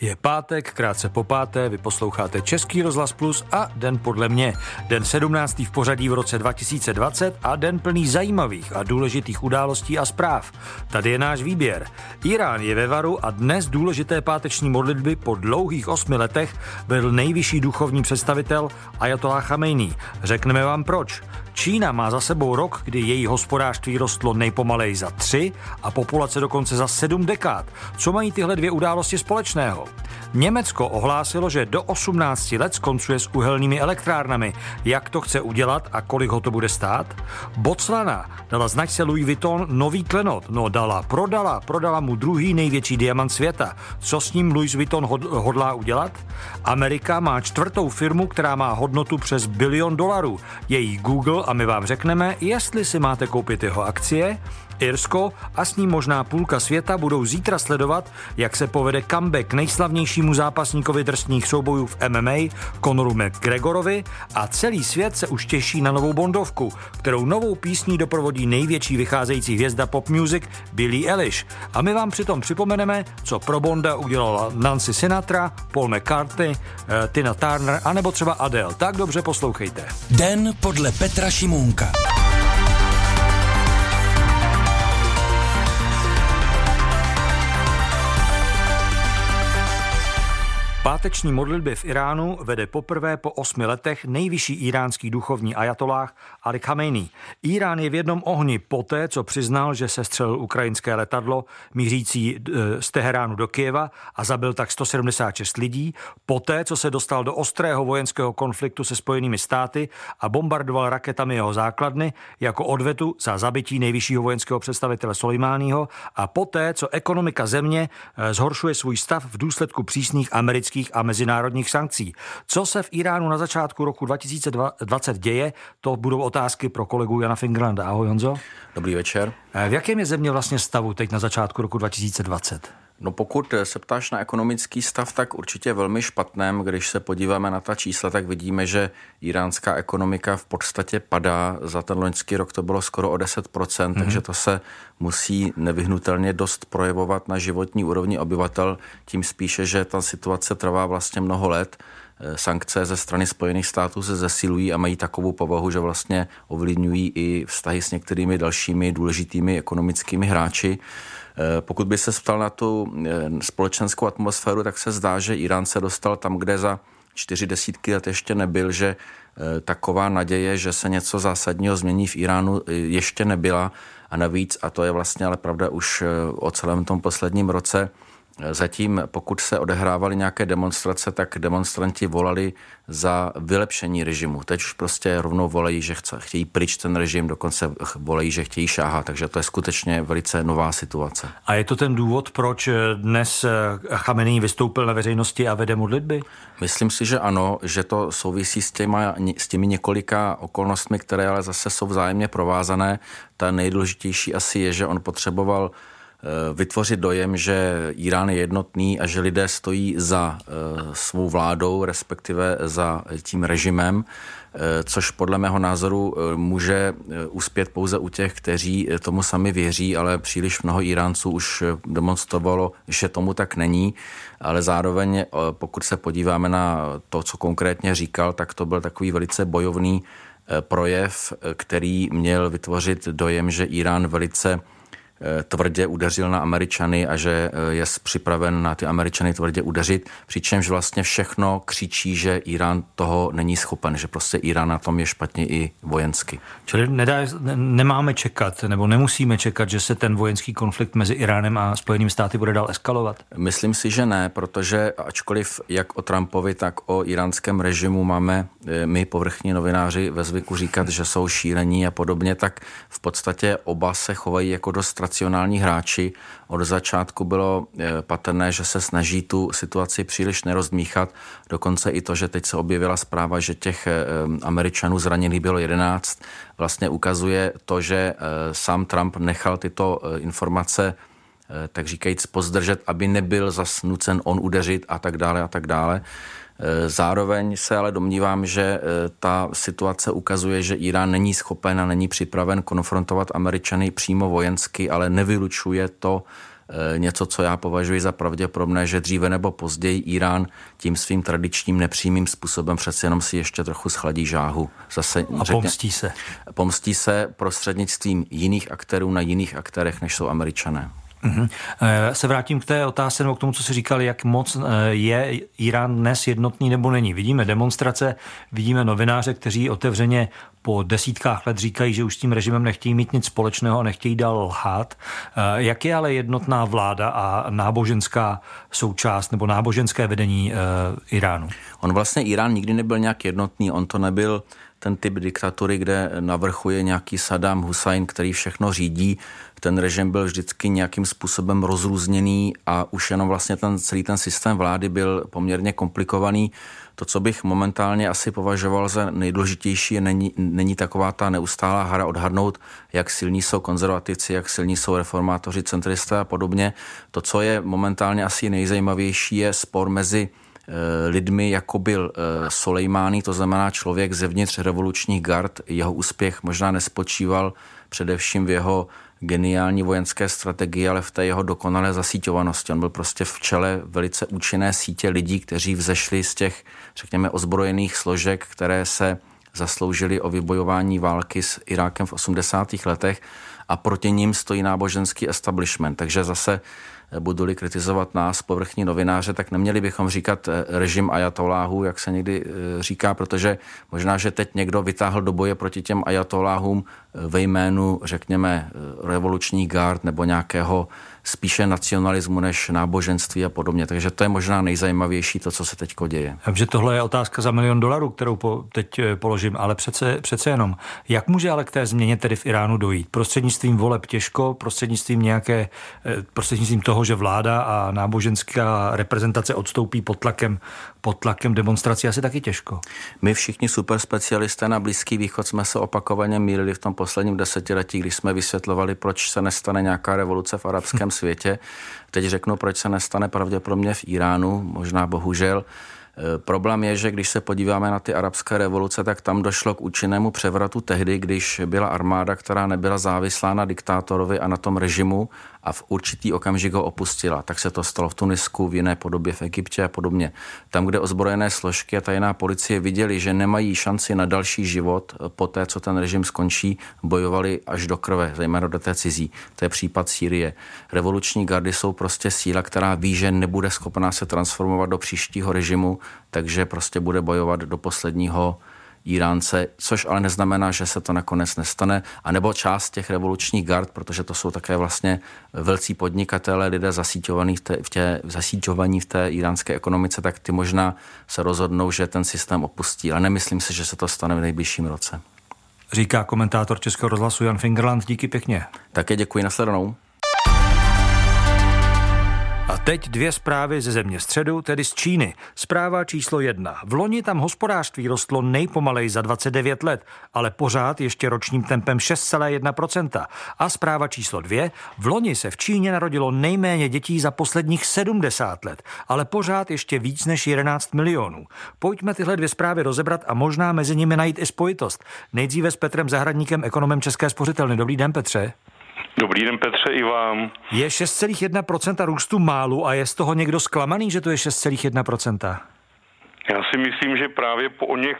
Je pátek, krátce po páté, vy posloucháte Český rozhlas Plus a Den podle mě. Den 17. v pořadí v roce 2020 a den plný zajímavých a důležitých událostí a zpráv. Tady je náš výběr. Irán je ve varu a dnes důležité páteční modlitby po dlouhých osmi letech vedl nejvyšší duchovní představitel Ayatollah Khamenei. Řekneme vám proč. Čína má za sebou rok, kdy její hospodářství rostlo nejpomalej za tři a populace dokonce za sedm dekád. Co mají tyhle dvě události společného? Německo ohlásilo, že do 18 let skoncuje s uhelnými elektrárnami. Jak to chce udělat a kolik ho to bude stát? Botswana dala značce Louis Vuitton nový klenot. No dala, prodala, prodala mu druhý největší diamant světa. Co s ním Louis Vuitton hodlá udělat? Amerika má čtvrtou firmu, která má hodnotu přes bilion dolarů. Její Google a my vám řekneme, jestli si máte koupit jeho akcie Irsko a s ním možná půlka světa budou zítra sledovat, jak se povede comeback nejslavnějšímu zápasníkovi drsných soubojů v MMA Conoru McGregorovi a celý svět se už těší na novou Bondovku, kterou novou písní doprovodí největší vycházející hvězda pop music Billie Eilish. A my vám přitom připomeneme, co pro Bonda udělala Nancy Sinatra, Paul McCartney, eh, Tina Turner a nebo třeba Adele. Tak dobře poslouchejte. Den podle Petra Šimůnka. Páteční modlitby v Iránu vede poprvé po osmi letech nejvyšší iránský duchovní ajatolách Ali Khamenei. Irán je v jednom ohni poté, co přiznal, že se střelil ukrajinské letadlo mířící e, z Teheránu do Kieva a zabil tak 176 lidí, poté, co se dostal do ostrého vojenského konfliktu se Spojenými státy a bombardoval raketami jeho základny jako odvetu za zabití nejvyššího vojenského představitele Soleimáního a poté, co ekonomika země e, zhoršuje svůj stav v důsledku přísných amerických politických a mezinárodních sankcí. Co se v Iránu na začátku roku 2020 děje, to budou otázky pro kolegu Jana Fingerlanda. Ahoj Honzo. Dobrý večer. Eh, v jakém je země vlastně stavu teď na začátku roku 2020? No pokud se ptáš na ekonomický stav, tak určitě velmi špatném. Když se podíváme na ta čísla, tak vidíme, že iránská ekonomika v podstatě padá. Za ten loňský rok to bylo skoro o 10%, mm-hmm. takže to se musí nevyhnutelně dost projevovat na životní úrovni obyvatel, tím spíše, že ta situace trvá vlastně mnoho let sankce ze strany Spojených států se zesilují a mají takovou povahu, že vlastně ovlivňují i vztahy s některými dalšími důležitými ekonomickými hráči. Eh, pokud by se ptal na tu eh, společenskou atmosféru, tak se zdá, že Irán se dostal tam, kde za čtyři desítky let ještě nebyl, že eh, taková naděje, že se něco zásadního změní v Iránu, ještě nebyla. A navíc, a to je vlastně ale pravda už o celém tom posledním roce, Zatím, pokud se odehrávaly nějaké demonstrace, tak demonstranti volali za vylepšení režimu. Teď už prostě rovnou volají, že chce, chtějí pryč ten režim, dokonce volají, že chtějí šáhat, takže to je skutečně velice nová situace. A je to ten důvod, proč dnes Chamenei vystoupil na veřejnosti a vede modlitby? Myslím si, že ano, že to souvisí s, těma, s těmi několika okolnostmi, které ale zase jsou vzájemně provázané. Ta nejdůležitější asi je, že on potřeboval vytvořit dojem, že Irán je jednotný a že lidé stojí za eh, svou vládou, respektive za tím režimem, eh, což podle mého názoru může uspět pouze u těch, kteří tomu sami věří, ale příliš mnoho Iránců už demonstrovalo, že tomu tak není, ale zároveň, pokud se podíváme na to, co konkrétně říkal, tak to byl takový velice bojovný projev, který měl vytvořit dojem, že Irán velice Eh, tvrdě udeřil na Američany a že eh, je připraven na ty Američany tvrdě udeřit, přičemž vlastně všechno křičí, že Irán toho není schopen, že prostě Irán na tom je špatně i vojensky. Čili nedá, nemáme čekat, nebo nemusíme čekat, že se ten vojenský konflikt mezi Iránem a Spojenými státy bude dál eskalovat? Myslím si, že ne, protože ačkoliv jak o Trumpovi, tak o iránském režimu máme eh, my povrchní novináři ve zvyku říkat, že jsou šílení a podobně, tak v podstatě oba se chovají jako dost racionální hráči. Od začátku bylo eh, patrné, že se snaží tu situaci příliš nerozdmíchat. Dokonce i to, že teď se objevila zpráva, že těch eh, Američanů zraněných bylo 11, vlastně ukazuje to, že eh, sám Trump nechal tyto informace tak říkajíc pozdržet, aby nebyl zasnucen on udeřit a tak dále a tak dále. Zároveň se ale domnívám, že eh, ta situace ukazuje, že Irán není schopen a není připraven konfrontovat Američany přímo vojensky, ale nevylučuje to, něco, co já považuji za pravděpodobné, že dříve nebo později Irán tím svým tradičním nepřímým způsobem přece jenom si ještě trochu schladí žáhu. Zase, A řekně, pomstí se. Pomstí se prostřednictvím jiných aktérů na jiných aktérech, než jsou američané. Mm-hmm. Se vrátím k té otázce nebo k tomu, co si říkal, jak moc eh, je Irán dnes jednotný nebo není. Vidíme demonstrace, vidíme novináře, kteří otevřeně po desítkách let říkají, že už s tím režimem nechtějí mít nic společného a nechtějí dál lhát. Eh, jak je ale jednotná vláda a náboženská součást nebo náboženské vedení Iránu? On vlastně Irán nikdy nebyl nějak jednotný, on to nebyl ten typ diktatury, kde navrchuje nějaký Saddam Hussein, který všechno řídí. Ten režim byl vždycky nějakým způsobem rozrůzněný a už jenom vlastně ten celý ten systém vlády byl poměrně komplikovaný. To, co bych momentálně asi považoval za nejdůležitější, není, není taková ta neustálá hra odhadnout, jak silní jsou konzervativci, jak silní jsou reformátoři, centristé a podobně. To, co je momentálně asi nejzajímavější, je spor mezi Eh, lidmi, jako byl eh, Soleimani, to znamená člověk zevnitř revolučních gard. Jeho úspěch možná nespočíval především v jeho geniální vojenské strategii, ale v té jeho dokonalé zasíťovanosti. On byl prostě v čele velice účinné sítě lidí, kteří vzešli z těch, řekněme, ozbrojených složek, které se zasloužili o vybojování války s Irákem v 80. letech a proti ním stojí náboženský establishment. Takže zase budu-li kritizovat nás, povrchní novináře, tak neměli bychom říkat eh, režim ajatoláhů, jak se někdy eh, říká, protože možná, že teď někdo vytáhl do boje proti těm ajatoláhům eh, ve jménu, řekněme, revolučních gard nebo nějakého spíše nacionalismu než náboženství a podobně. Takže to je možná nejzajímavější to, co se teď děje. Vím, že tohle je otázka za milion dolarů, kterou po, teď eh, položím, ale přece, přece jenom. Jak může ale k té změně tedy v Iránu dojít? Prostřednictvím voleb těžko, prostřednictvím nějaké, eh, prostřednictvím toho, že vláda a náboženská reprezentace odstoupí pod tlakem, pod tlakem demonstrací, asi taky těžko. My všichni super specialisté na Blízký východ jsme se opakovaně mýlili v tom posledním desetiletí, když jsme vysvětlovali, proč se nestane nějaká revoluce v arabském světě. Teď řeknu, proč se nestane pravděpodobně v Iránu, možná bohužel. E, problém je, že když se podíváme na ty arabské revoluce, tak tam došlo k účinnému převratu tehdy, když byla armáda, která nebyla závislá na diktátorovi a na tom režimu a v určitý okamžik ho opustila. Tak se to stalo v Tunisku, v jiné podobě v Egyptě a podobně. Tam, kde ozbrojené složky a tajná policie viděli, že nemají šanci na další život po té, co ten režim skončí, bojovali až do krve, zejména do té cizí. To je případ Sýrie. Revoluční gardy jsou prostě síla, která ví, že nebude schopná se transformovat do příštího režimu, takže prostě bude bojovat do posledního Iránce, což ale neznamená, že se to nakonec nestane, a nebo část těch revolučních gard, protože to jsou také vlastně velcí podnikatelé, lidé zasíťovaní v té, v tě, zasíťovaní v té iránské ekonomice, tak ty možná se rozhodnou, že ten systém opustí, ale nemyslím si, že se to stane v nejbližším roce. Říká komentátor Českého rozhlasu Jan Fingerland. Díky pěkně. Také děkuji, nasledanou. A teď dvě zprávy ze země středu, tedy z Číny. Zpráva číslo jedna. V loni tam hospodářství rostlo nejpomalej za 29 let, ale pořád ještě ročním tempem 6,1%. A zpráva číslo dvě. V loni se v Číně narodilo nejméně dětí za posledních 70 let, ale pořád ještě víc než 11 milionů. Pojďme tyhle dvě zprávy rozebrat a možná mezi nimi najít i spojitost. Nejdříve s Petrem Zahradníkem, ekonomem České spořitelny. Dobrý den, Petře. Dobrý den Petře i vám. Je 6,1% růstu málu a je z toho někdo zklamaný, že to je 6,1%? Já si myslím, že právě po o něch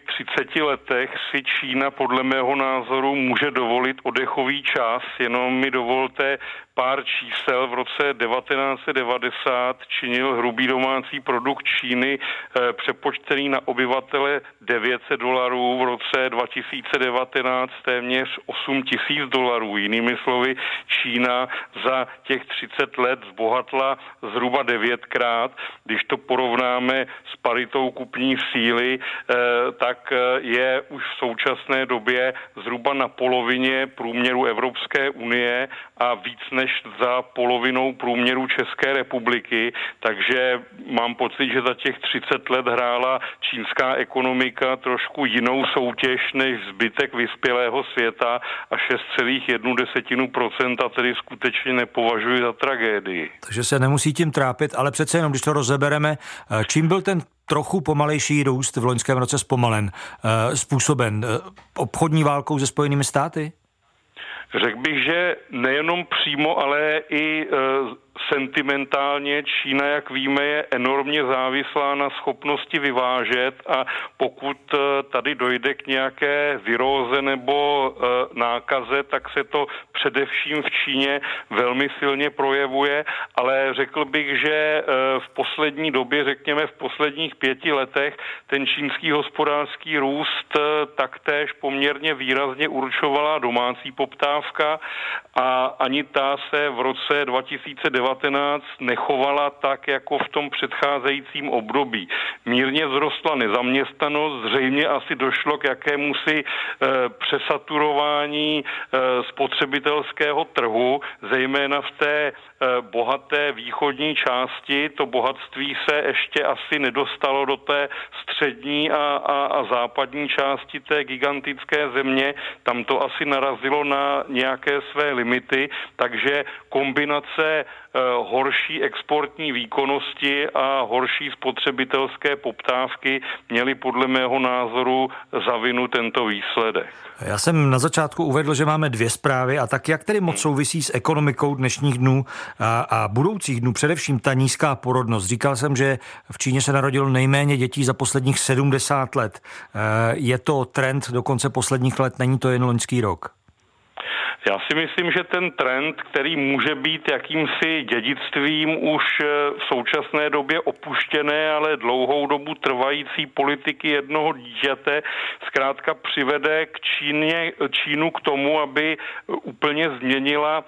30 letech si Čína podle mého názoru může dovolit odechový čas. Jenom mi dovolte pár čísel. V roce 1990 činil hrubý domácí produkt Číny eh, přepočtený na obyvatele 900 dolarů, v roce 2019 téměř 8 tisíc dolarů. Jinými slovy, Čína za těch 30 let zbohatla zhruba devětkrát. Když to porovnáme s paritou kupní síly, eh, tak eh, je už v současné době zhruba na polovině průměru Evropské unie a víc než za polovinou průměru České republiky, takže mám pocit, že za těch 30 let hrála čínská ekonomika trošku jinou soutěž než zbytek vyspělého světa a 6,1% tedy skutečně nepovažuji za tragédii. Takže se nemusí tím trápit, ale přece jenom, když to rozebereme, eh, čím byl ten trochu pomalejší růst v loňském roce zpomalen, eh, způsoben eh, obchodní válkou se Spojenými státy? Řekl bych, že nejenom přímo, ale i sentimentálně Čína, jak víme, je enormně závislá na schopnosti vyvážet a pokud eh, tady dojde k nějaké viróze nebo eh, nákaze, tak se to především v Číně velmi silně projevuje, ale řekl bych, že eh, v poslední době, řekněme v posledních pěti letech, ten čínský hospodářský růst taktéž poměrně výrazně určovala domácí poptávka a ani ta se v roce 2019 nechovala tak, jako v tom předcházejícím období. Mírně vzrostla nezaměstnanost, zřejmě asi došlo k jakému si eh, přesaturování eh, spotřebitelského trhu, zejména v té bohaté východní části. To bohatství se ještě asi nedostalo do té střední a, a, a západní části té gigantické země. Tam to asi narazilo na nějaké své limity, takže kombinace Eh, horší exportní výkonnosti a horší spotřebitelské poptávky měly podle mého názoru za vinu tento výsledek. Já jsem na začátku uvedl, že máme dvě zprávy a tak jak tedy moc souvisí s ekonomikou dnešních dnů a, a budoucích dnů, především ta nízká porodnost. Říkal jsem, že v Číně se narodilo nejméně dětí za posledních 70 let. Eh, je to trend do konce posledních let, není to jen loňský rok? Já si myslím, že ten trend, který může být jakýmsi dědictvím už eh, v současné době opuštěné, ale dlouhou dobu trvající politiky jednoho dítěte, zkrátka přivede k Číně, Čínu k tomu, aby úplně změnila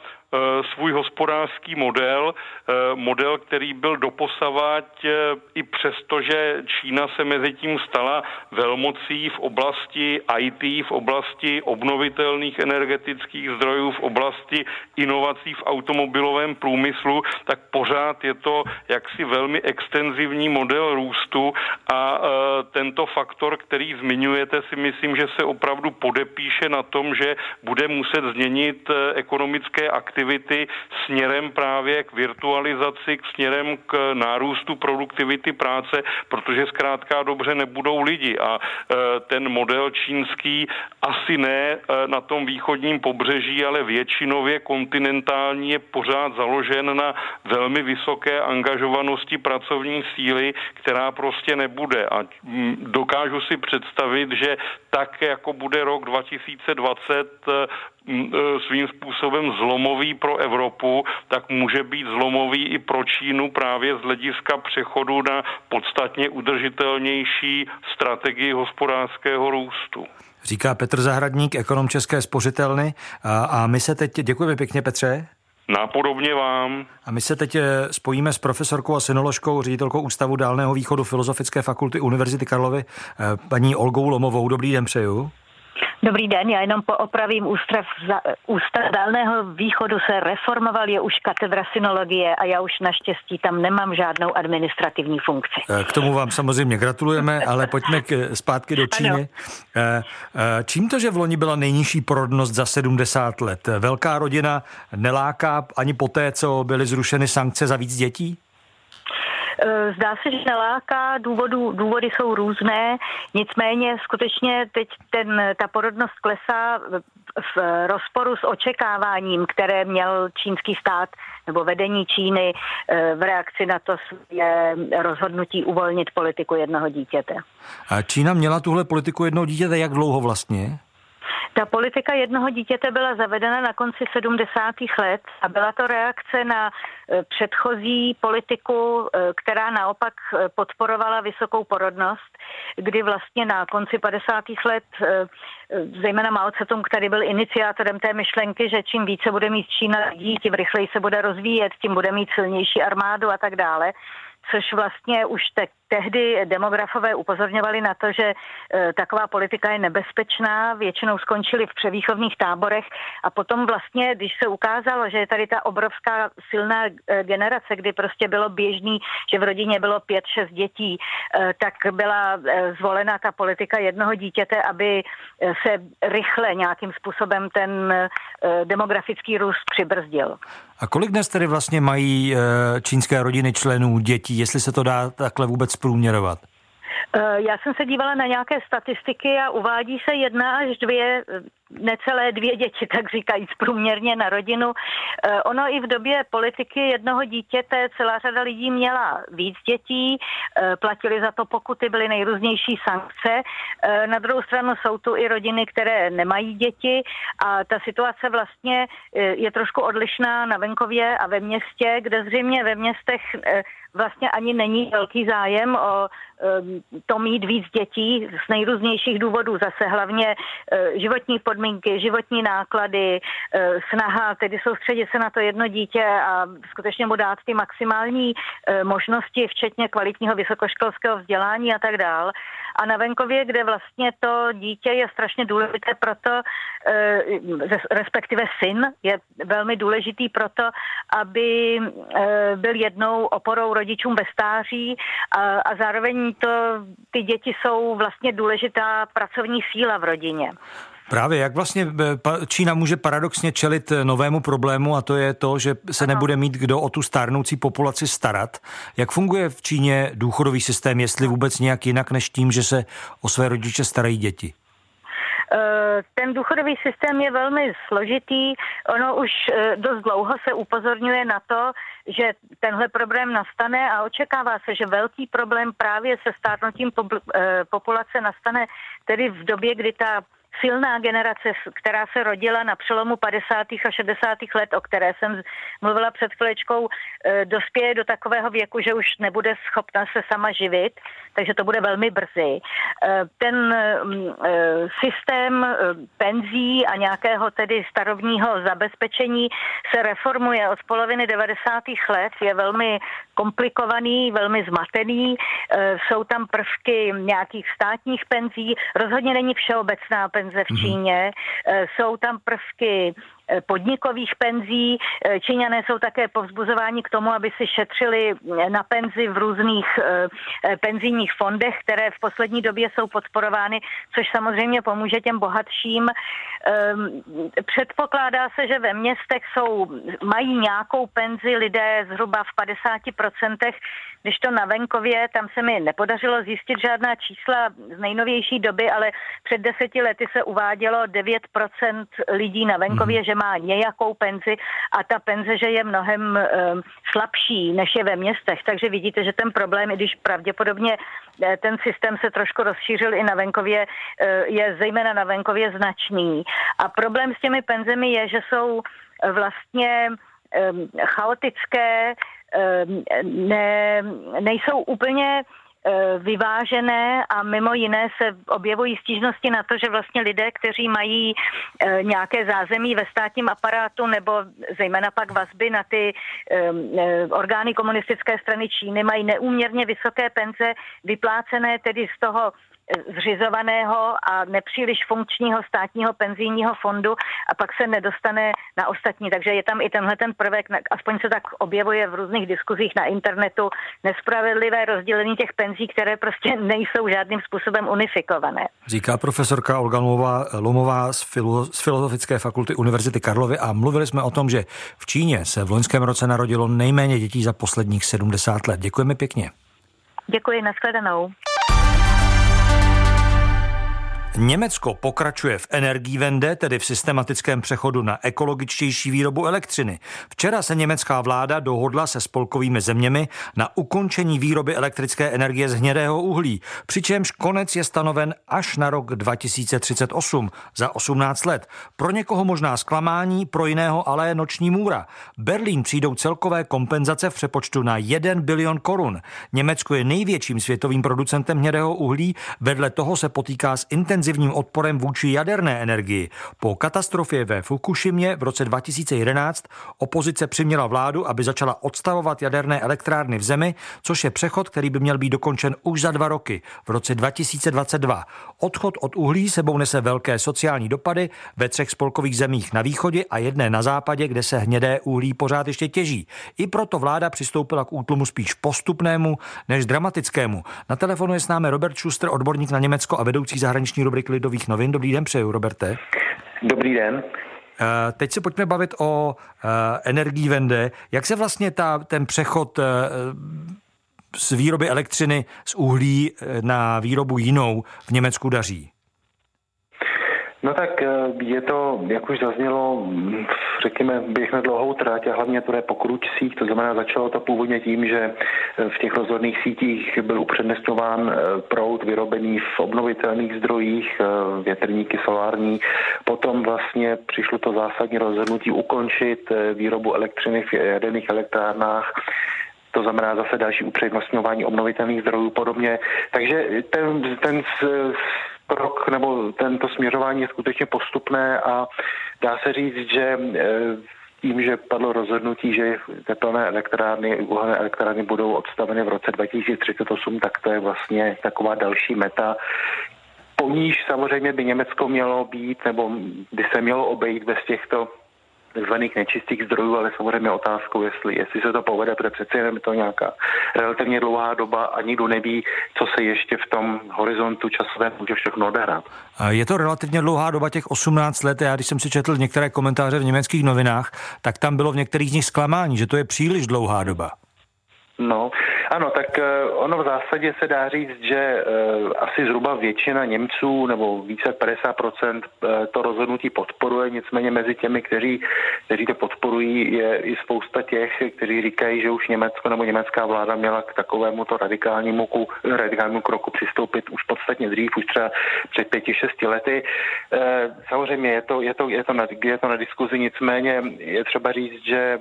svůj hospodářský model, eh, model, který byl doposavať eh, i přesto, že Čína se mezi tím stala velmocí v oblasti IT, v oblasti obnovitelných energetických zdrojů, v oblasti inovací v automobilovém průmyslu, tak pořád je to jaksi velmi extenzivní model růstu a tento faktor, který zmiňujete, si myslím, že se opravdu podepíše na tom, že bude muset změnit ekonomické aktivity aktivity směrem právě k virtualizaci, k směrem k nárůstu produktivity práce, protože zkrátka dobře nebudou lidi a e, ten model čínský asi ne e, na tom východním pobřeží, ale většinově kontinentální je pořád založen na velmi vysoké angažovanosti pracovní síly, která prostě nebude. A dokážu si představit, že tak, jako bude rok 2020 E, svým způsobem zlomový pro Evropu, tak může být zlomový i pro Čínu právě z hlediska přechodu na podstatně udržitelnější strategii hospodářského růstu. Říká Petr Zahradník, ekonom České spořitelny. A, a my se teď, děkujeme pěkně Petře. Nápodobně vám. A my se teď e, spojíme s profesorkou a synoložkou, ředitelkou Ústavu dálného východu Filozofické fakulty Univerzity Karlovy, e, paní Olgou Lomovou. Dobrý den přeju. Dobrý den, já jenom poopravím ústav, za, ústav dálného východu se reformoval, je už katedra synologie a já už naštěstí tam nemám žádnou administrativní funkci. Eh, k tomu vám samozřejmě gratulujeme, ale pojďme k, zpátky do Číny. Ano. Eh, eh, čím to, že v loni byla nejnižší porodnost za 70 let? Velká rodina neláká ani poté, co byly zrušeny sankce za víc dětí? Eh, zdá se, že neláká, důvodu, důvody jsou různé, nicméně skutečně teď ten, ta porodnost klesá v rozporu s očekáváním, které měl čínský stát nebo vedení Číny eh, v reakci na to je rozhodnutí uvolnit politiku jednoho dítěte. A Čína měla tuhle politiku jednoho dítěte jak dlouho vlastně? Ta politika jednoho dítěte byla zavedena na konci 70. let a byla to reakce na e, předchozí politiku, e, která naopak e, podporovala vysokou porodnost, kdy vlastně na konci 50. let zejména Mao Tse-tung, který byl iniciátorem té myšlenky, že čím více bude mít Čína lidí, tím rychleji se bude rozvíjet, tím bude mít silnější armádu a tak dále, což vlastně už te, tehdy demografové upozorňovali na to, že e, taková politika je nebezpečná, většinou skončili v převýchovných táborech a potom vlastně, když se ukázalo, že je tady ta obrovská silná e, generace, kdy prostě bylo běžný, že v rodině bylo pět, šest dětí, e, tak byla zvolena ta politika jednoho dítěte, aby se rychle nějakým způsobem ten demografický růst přibrzdil. A kolik dnes tedy vlastně mají čínské rodiny členů dětí, jestli se to dá takhle vůbec průměrovat? Eh, já jsem se dívala na nějaké statistiky a uvádí se jedna až dvě, necelé dvě děti, tak říkají průměrně na rodinu. Eh, ono i v době politiky jednoho dítěte celá řada lidí měla víc dětí, eh, platili za to pokuty, byly nejrůznější sankce. Na druhou stranu jsou tu i rodiny, které nemají děti a ta situace vlastně je trošku odlišná na venkově a ve městě, kde zřejmě ve městech vlastně ani není velký zájem o to mít víc dětí z nejrůznějších důvodů. Zase hlavně e, životní podmínky, životní náklady, e, snaha tedy soustředit se na to jedno dítě a skutečně mu dát ty maximální e, možnosti, včetně kvalitního vysokoškolského vzdělání a tak dál. A na venkově, kde vlastně to dítě je strašně důležité proto, respektive syn je velmi důležitý proto, aby byl jednou oporou rodičům ve stáří a, a zároveň to, ty děti jsou vlastně důležitá pracovní síla v rodině. Právě, jak vlastně eh, Čína může paradoxně čelit eh, novému problému a to je to, že se ano. nebude mít kdo o tu stárnoucí populaci starat. Jak funguje v Číně důchodový systém, jestli vůbec nějak jinak než tím, že se o své rodiče starají děti? Eh, ten důchodový systém je velmi složitý. Ono už eh, dost dlouho se upozorňuje na to, že tenhle problém nastane a očekává se, že velký problém právě se stárnutím eh, populace nastane tedy v době, kdy ta silná generace, která se rodila na přelomu 50. a 60. let, o které jsem mluvila před chvílečkou, eh, dospěje do takového věku, že už nebude schopna se sama živit, takže to bude velmi brzy. Eh, ten mm, eh, systém penzí a nějakého tedy starovního zabezpečení se reformuje od poloviny 90. let, je velmi komplikovaný, velmi zmatený, jsou tam prvky nějakých státních penzí, rozhodně není všeobecná penze penze v mhm. Číně. Mm-hmm. Jsou tam prvky podnikových penzí. Eh, Číňané jsou také povzbuzováni k tomu, aby si šetřili eh, na penzi v různých penzijních fondech, které v poslední době jsou podporovány, což samozřejmě pomůže těm bohatším. Ehm, předpokládá se, že ve městech jsou, mají nějakou penzi lidé zhruba v 50%, když to na venkově, tam se mi nepodařilo zjistit žádná čísla z nejnovější doby, ale před deseti lety se uvádělo 9% lidí na venkově, mm. že má nějakou penzi a ta penze, že je mnohem um, slabší, než je ve městech. Takže vidíte, že ten problém, i když pravděpodobně eh, ten systém se trošku rozšířil i na venkově, eh, je zejména na venkově značný. A problém s těmi penzemi je, že jsou vlastně um, chaotické, um, ne, nejsou úplně Eh, vyvážené a mimo jiné se objevují stížnosti na to, že vlastně lidé, kteří mají eh, nějaké zázemí ve státním aparátu nebo zejména pak vazby na ty eh, orgány komunistické strany Číny, mají neúměrně vysoké penze vyplácené tedy z toho zřizovaného a nepříliš funkčního státního penzijního fondu a pak se nedostane na ostatní. Takže je tam i tenhle ten prvek, aspoň se tak objevuje v různých diskuzích na internetu, nespravedlivé rozdělení těch penzí, které prostě nejsou žádným způsobem unifikované. Říká profesorka Olga Lomová, Lomová z, filo, z Filozofické fakulty Univerzity Karlovy a mluvili jsme o tom, že v Číně se v loňském roce narodilo nejméně dětí za posledních 70 let. Děkujeme pěkně. Děkuji, nashledanou. Německo pokračuje v energii vende, tedy v systematickém přechodu na ekologičtější výrobu elektřiny. Včera se německá vláda dohodla se spolkovými zeměmi na ukončení výroby elektrické energie z hnědého uhlí, přičemž konec je stanoven až na rok 2038, za 18 let. Pro někoho možná zklamání, pro jiného ale noční můra. Berlín přijdou celkové kompenzace v přepočtu na 1 bilion korun. Německo je největším světovým producentem hnědého uhlí, vedle toho se potýká s intenzivní intenzivním odporem vůči jaderné energii. Po katastrofě ve Fukushimě v roce 2011 opozice přiměla vládu, aby začala odstavovat jaderné elektrárny v zemi, což je přechod, který by měl být dokončen už za dva roky, v roce 2022. Odchod od uhlí sebou nese velké sociální dopady ve třech spolkových zemích na východě a jedné na západě, kde se hnědé uhlí pořád ještě těží. I proto vláda přistoupila k útlumu spíš postupnému než dramatickému. Na telefonu je s námi Robert Schuster, odborník na Německo a vedoucí zahraniční rubriky Lidových novin. Dobrý den přeju, Roberte. Dobrý den. Eh, teď se pojďme bavit o eh, energii vende. Jak se vlastně ta, ten přechod eh, z výroby elektřiny z uhlí na výrobu jinou v Německu daří? No tak eh, je to, jak už zaznělo, řekněme, běh na dlouhou trať a hlavně to je po kručcích, to znamená, začalo to původně tím, že eh, v těch rozhodných sítích byl upřednostňován eh, proud vyrobený v obnovitelných zdrojích, větrníky solární. Potom vlastně přišlo to zásadní rozhodnutí ukončit výrobu elektřiny v jaderných elektrárnách to znamená zase další upřednostňování obnovitelných zdrojů podobně. Takže ten, ten krok nebo tento směřování je skutečně postupné a dá se říct, že eh, tím, že padlo rozhodnutí, že teplné elektrárny, uhelné elektrárny budou odstaveny v roce 2038, tak to je vlastně taková další meta, po níž samozřejmě by Německo mělo být, nebo by se mělo obejít bez těchto takzvaných nečistých zdrojů, ale samozřejmě otázkou, jestli, jestli se to povede, protože přece jenom je to nějaká relativně dlouhá doba a nikdo neví, co se ještě v tom horizontu časovém může všechno odehrát. Je to relativně dlouhá doba, těch 18 let. Já když jsem si četl některé komentáře v německých novinách, tak tam bylo v některých z nich zklamání, že to je příliš dlouhá doba. No, ano, tak eh, ono v zásadě se dá říct, že eh, asi zhruba většina Němců nebo více 50% eh, to rozhodnutí podporuje, nicméně mezi těmi, kteří, kteří to podporují, je i spousta těch, kteří říkají, že už Německo nebo německá vláda měla k takovému to radikálnímu, radikálnímu kroku přistoupit už podstatně dřív, už třeba před pěti, šesti lety. Samozřejmě je to, je to, je to, na, je to na diskuzi, nicméně je třeba říct, že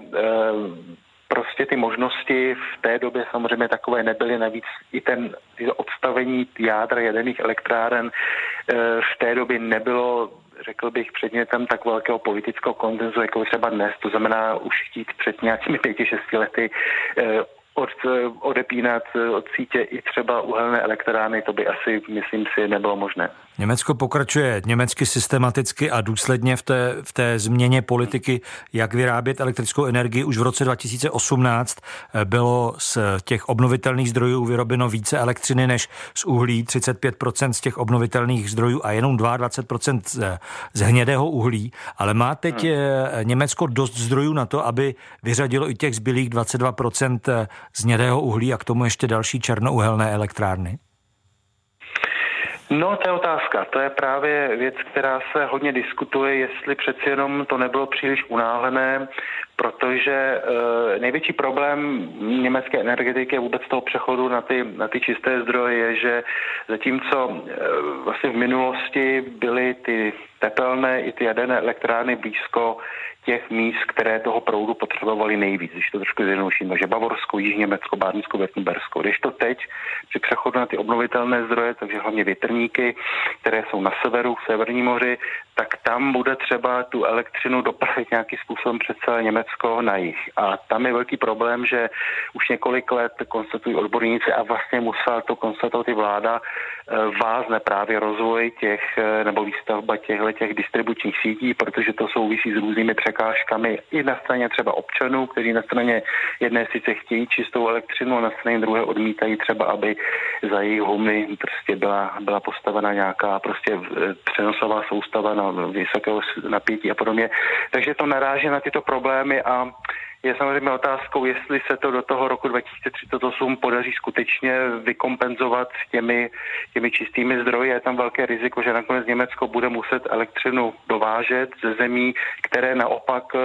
prostě ty možnosti v té době samozřejmě takové nebyly. Navíc i ten odstavení jádra jaderných elektráren eh, v té době nebylo řekl bych, předmětem tak velkého politického konzenzu, jako třeba dnes. To znamená už chtít před nějakými pěti, šesti lety eh, od, odepínat od sítě i třeba uhelné elektrárny, to by asi, myslím si, nebylo možné. Německo pokračuje německy systematicky a důsledně v té, v té změně politiky, jak vyrábět elektrickou energii. Už v roce 2018 eh, bylo z těch obnovitelných zdrojů vyrobeno více elektřiny než z uhlí, 35% z těch obnovitelných zdrojů a jenom 22% z, z hnědého uhlí. Ale má teď hmm. Eh, Německo dost zdrojů na to, aby vyřadilo i těch zbylých 22% eh, z hnědého uhlí a k tomu ještě další černouhelné elektrárny? No, to je otázka. To je právě věc, která se hodně diskutuje, jestli přeci jenom to nebylo příliš unáhlené, protože e, největší problém německé energetiky vůbec toho přechodu na ty, na ty čisté zdroje je, že zatímco e, vlastně v minulosti byly ty tepelné i ty jaderné elektrárny blízko těch míst, které toho proudu potřebovali nejvíc, když to trošku zjednodušíme, že Bavorsko, Jižní Německo, Bárnicko, Větnbersko. Když to teď při přechodu na ty obnovitelné zdroje, takže hlavně větrníky, které jsou na severu, v Severním moři, tak tam bude třeba tu elektřinu dopravit nějakým způsobem přes celé Německo na jich. A tam je velký problém, že už několik let konstatují odborníci a vlastně musela to konstatovat i vláda, eh, vázne právě rozvoj těch eh, nebo výstavba těchto těch distribučních sítí, protože to souvisí s různými překážkami i na straně třeba občanů, kteří na straně jedné sice chtějí čistou elektřinu a na straně druhé odmítají třeba, aby za jejich humy prostě byla, byla postavena nějaká prostě eh, přenosová soustava na vysokého napětí a podobně. Takže to naráží na tyto problémy a je samozřejmě otázkou, jestli se to do toho roku 2038 podaří skutečně vykompenzovat těmi, těmi čistými zdroji. Je tam velké riziko, že nakonec Německo bude muset elektřinu dovážet ze zemí, které naopak eh,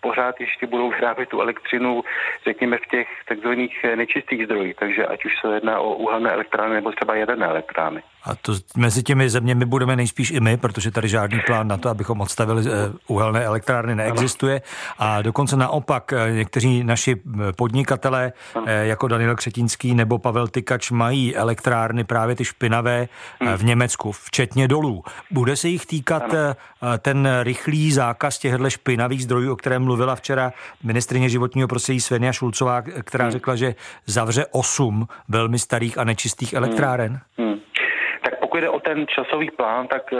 pořád ještě budou vyrábět tu elektřinu, řekněme, v těch takzvaných nečistých zdrojích. Takže ať už se jedná o uhelné elektrárny nebo třeba jaderné elektrárny. A to mezi těmi zeměmi budeme nejspíš i my, protože tady žádný plán na to, abychom odstavili eh, uhelné elektrárny, neexistuje. A dokonce naopak eh, někteří naši eh, podnikatelé, jako Daniel Křetínský nebo Pavel Tykač, mají elektrárny právě ty špinavé hmm. v Německu, včetně dolů. Bude se jich týkat ten rychlý zákaz těchto špinavých zdrojů, o kterém mluvila včera ministrině životního prostředí Svenia Šulcová, která hmm. řekla, že zavře osm velmi starých a nečistých elektráren? Hmm. Pokud jde o ten časový plán, tak eh,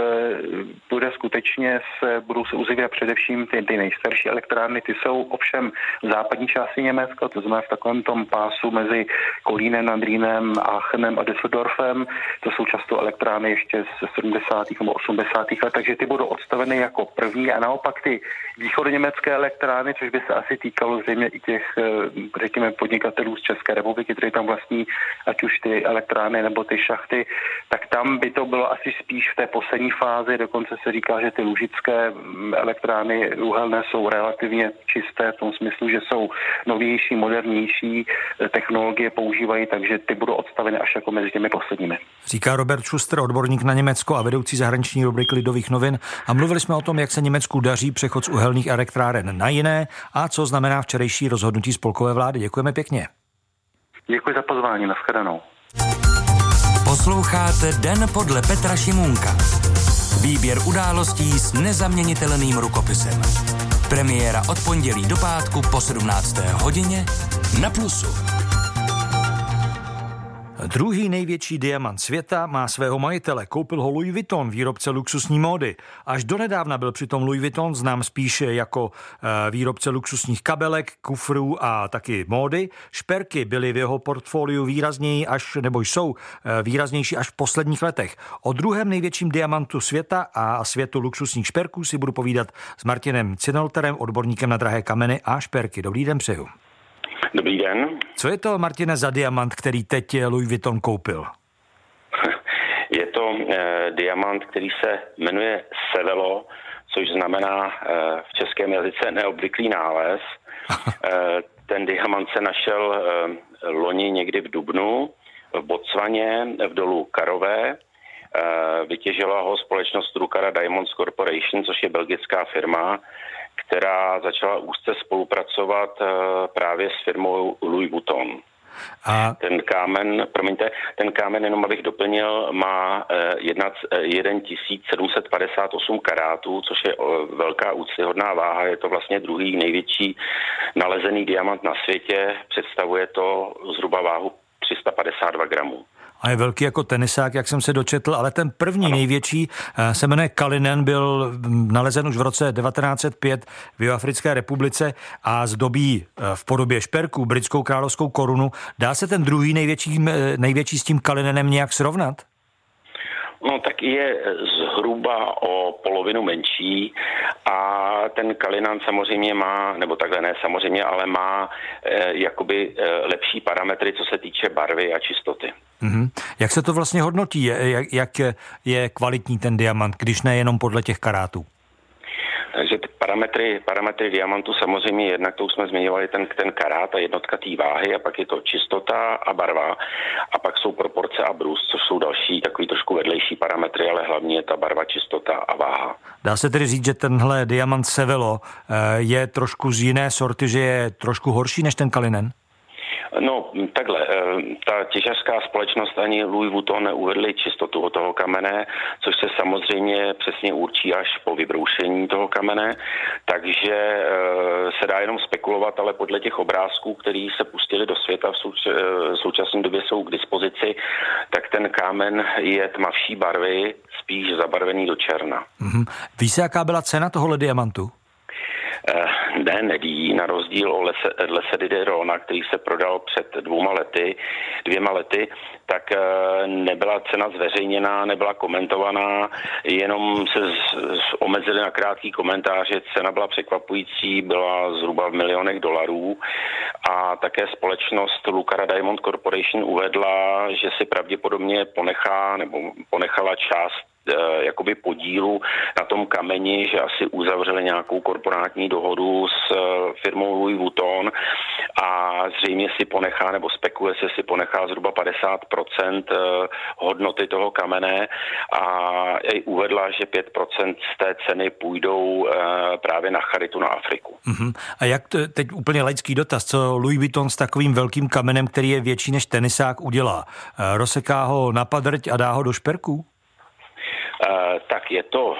bude skutečně se, budou se uzavírat především ty, ty nejstarší elektrárny. Ty jsou ovšem v západní části Německa, to znamená v takovém tom pásu mezi Kolínem nad Rýnem, Aachenem a Düsseldorfem. To jsou často elektrárny ještě ze 70. nebo 80. let, takže ty budou odstaveny jako první a naopak ty východoněmecké elektrárny, což by se asi týkalo zřejmě i těch, eh, řekněme, podnikatelů z České republiky, kteří tam vlastní ať už ty elektrárny nebo ty šachty, tak tam by to bylo asi spíš v té poslední fázi, dokonce se říká, že ty lužické mm, elektrárny uhelné jsou relativně čisté v tom smyslu, že jsou novější, modernější eh, technologie používají, takže ty budou odstaveny až jako mezi těmi posledními. Říká Robert Schuster, odborník na Německo a vedoucí zahraniční rubriky Lidových novin. A mluvili jsme o tom, jak se Německu daří přechod z uhelných elektráren na jiné a co znamená včerejší rozhodnutí spolkové vlády. Děkujeme pěkně. Děkuji za pozvání, nashledanou. Posloucháte Den podle Petra Šimůnka. Výběr událostí s nezaměnitelným rukopisem. Premiéra od pondělí do pátku po 17. hodině na Plusu. Druhý největší diamant světa má svého majitele. Koupil ho Louis Vuitton, výrobce luxusní módy. Až donedávna byl přitom Louis Vuitton znám spíše jako eh, výrobce luxusních kabelek, kufrů a taky módy. Šperky byly v jeho portfoliu výrazněji až, nebo jsou eh, výraznější až v posledních letech. O druhém největším diamantu světa a světu luxusních šperků si budu povídat s Martinem Cinolterem, odborníkem na drahé kameny a šperky. Dobrý den přeju. Dobrý den. Co je to, Martine, za diamant, který teď Louis Vuitton koupil? Je to eh, diamant, který se jmenuje Sevelo, což znamená eh, v českém jazyce neobvyklý nález. eh, ten diamant se našel eh, loni někdy v Dubnu v Botswaně, v dolu Karové. Eh, vytěžila ho společnost Rukara Diamonds Corporation, což je belgická firma, která začala úzce spolupracovat eh, právě s firmou Louis Vuitton. A... Ten kámen, promiňte, ten kámen, jenom abych doplnil, má 1758 eh, karátů, což je eh, velká úctyhodná váha. Je to vlastně druhý největší nalezený diamant na světě. Představuje to zhruba váhu 352 gramů a je velký jako tenisák, jak jsem se dočetl, ale ten první ano. největší eh, se jmenuje Kalinen, byl nalezen už v roce 1905 v Africké republice a zdobí eh, v podobě šperků britskou královskou korunu. Dá se ten druhý největší, eh, největší s tím Kalinenem nějak srovnat? No tak je zhruba o polovinu menší a ten Kalinan samozřejmě má, nebo takhle ne samozřejmě, ale má e, jakoby lepší parametry, co se týče barvy a čistoty. Mm-hmm. Jak se to vlastně hodnotí? Jak, jak je kvalitní ten diamant, když ne jenom podle těch karátů? Takže ty parametry, parametry diamantu samozřejmě jednak, to už jsme zmiňovali, ten, ten karát a jednotka té váhy a pak je to čistota a barva a pak jsou proporce a brus, což jsou další takový trošku vedlejší parametry, ale hlavně je ta barva, čistota a váha. Dá se tedy říct, že tenhle diamant Sevelo eh, je trošku z jiné sorty, že je trošku horší než ten Kalinen? No, takhle, eh, ta těžařská společnost ani Louis Vuitton neuvedli čistotu toho kamene, což se samozřejmě přesně určí až po vybroušení toho kamene, takže eh, se dá jenom spekulovat, ale podle těch obrázků, které se pustili do světa v eh, současné době jsou k dispozici, tak ten kámen je tmavší barvy, spíš zabarvený do černa. Mm-hmm. Ví se, jaká byla cena tohohle diamantu? Eh, ne, neví, na rozdíl o Lesedy Rona, který se prodal před dvouma lety, dvěma lety, tak eh, nebyla cena zveřejněná, nebyla komentovaná, jenom se omezili na krátký komentáře, cena byla překvapující, byla zhruba v milionech dolarů. A také společnost Lucara Diamond Corporation uvedla, že si pravděpodobně ponechá nebo ponechala část jakoby podílu na tom kameni, že asi uzavřeli nějakou korporátní dohodu s eh, firmou Louis Vuitton a zřejmě si ponechá, nebo spekuluje se si ponechá zhruba 50% eh, hodnoty toho kamene a jej uvedla, že 5% z té ceny půjdou právě na charitu na Afriku. Uh-huh. A jak to, teď úplně laický dotaz, co Louis Vuitton s takovým velkým kamenem, který je větší než tenisák, udělá? Rozseká ho na padrť a dá ho do šperků? Eh, tak je to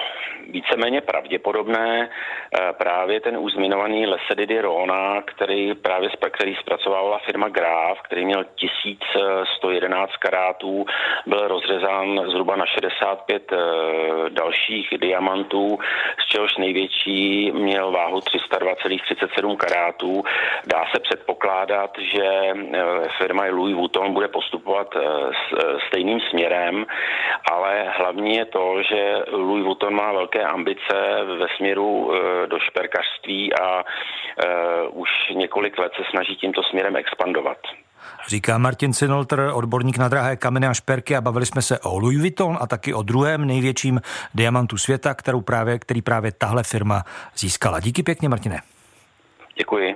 víceméně pravděpodobné. Eh, právě ten už zmiňovaný Lesedidy Rona, který právě který zpracovávala firma Graf, který měl 1111 karátů, byl rozřezán zhruba na 65 eh, dalších diamantů, z čehož největší měl váhu 302,37 karátů. Dá se předpokládat, že firma Louis Vuitton bude postupovat stejným směrem, ale hlavně je to, že Louis Vuitton má velké ambice ve směru eh, do šperkařství a eh, už několik let se snaží tímto směrem expandovat. Říká Martin Sinolter, odborník na drahé kameny a šperky a bavili jsme se o Louis Vuitton a taky o druhém největším diamantu světa, kterou právě, který právě tahle firma získala. Díky pěkně, Martine. Děkuji,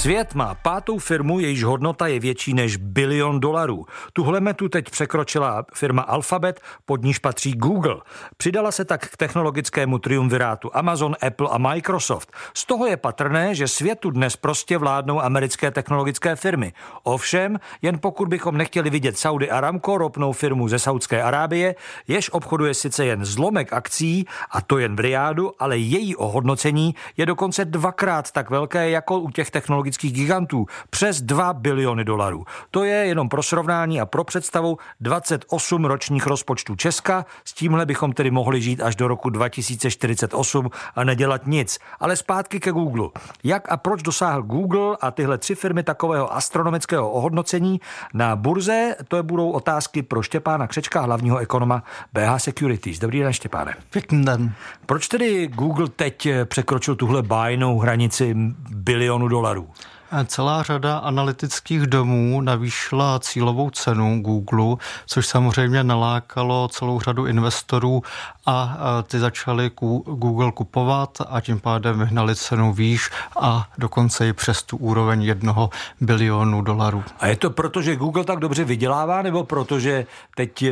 Svět má pátou firmu, jejíž hodnota je větší než bilion dolarů. Tuhle metu teď překročila firma Alphabet, pod níž patří Google. Přidala se tak k technologickému triumvirátu Amazon, Apple a Microsoft. Z toho je patrné, že světu dnes prostě vládnou americké technologické firmy. Ovšem, jen pokud bychom nechtěli vidět Saudi Aramco, ropnou firmu ze Saudské Arábie, jež obchoduje sice jen zlomek akcí, a to jen v Riádu, ale její ohodnocení je dokonce dvakrát tak velké jako u těch technologických technologických gigantů přes 2 biliony dolarů. To je jenom pro srovnání a pro představu 28 ročních rozpočtů Česka. S tímhle bychom tedy mohli žít až do roku 2048 a nedělat nic. Ale zpátky ke Google. Jak a proč dosáhl Google a tyhle tři firmy takového astronomického ohodnocení na burze? To budou otázky pro Štěpána Křečka, hlavního ekonoma BH Securities. Dobrý den, Štěpáne. Pěkný den. Proč tedy Google teď překročil tuhle bájnou hranici bilionu dolarů? Celá řada analytických domů navýšila cílovou cenu Google, což samozřejmě nalákalo celou řadu investorů a ty začali Google kupovat a tím pádem vyhnali cenu výš a dokonce i přes tu úroveň jednoho bilionu dolarů. A je to proto, že Google tak dobře vydělává, nebo protože teď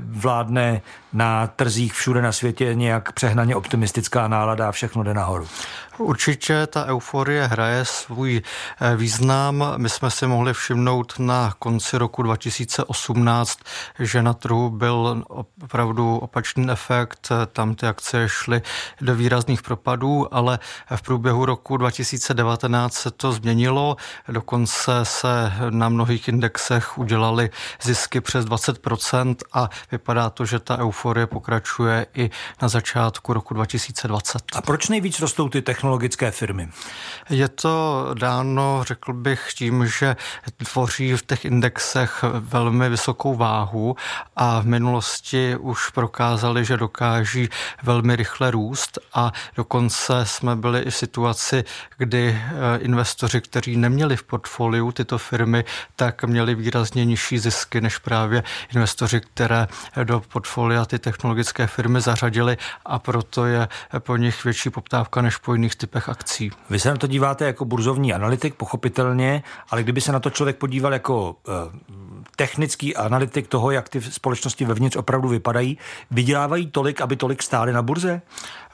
vládne na trzích všude na světě nějak přehnaně optimistická nálada a všechno jde nahoru? Určitě ta euforie hraje svůj význam. My jsme si mohli všimnout na konci roku 2018, že na trhu byl opravdu opačný efekt. Tam ty akcie šly do výrazných propadů, ale v průběhu roku 2019 se to změnilo. Dokonce se na mnohých indexech udělali zisky přes 20% a vypadá to, že ta euforie pokračuje i na začátku roku 2020. A proč nejvíc rostou ty technologické firmy? Je to dáno, řekl bych, tím, že tvoří v těch indexech velmi vysokou váhu a v minulosti už prokázali, že dokáží velmi rychle růst a dokonce jsme byli i v situaci, kdy eh, investoři, kteří neměli v portfoliu tyto firmy, tak měli výrazně nižší zisky než právě investoři, které do portfolia ty technologické firmy zařadili a proto je po nich větší poptávka než po jiných typech akcí. Vy se na to díváte jako burzovní analytik, pochopitelně, ale kdyby se na to člověk podíval jako uh, technický analytik toho, jak ty společnosti vevnitř opravdu vypadají, vydělávají tolik, aby tolik stály na burze?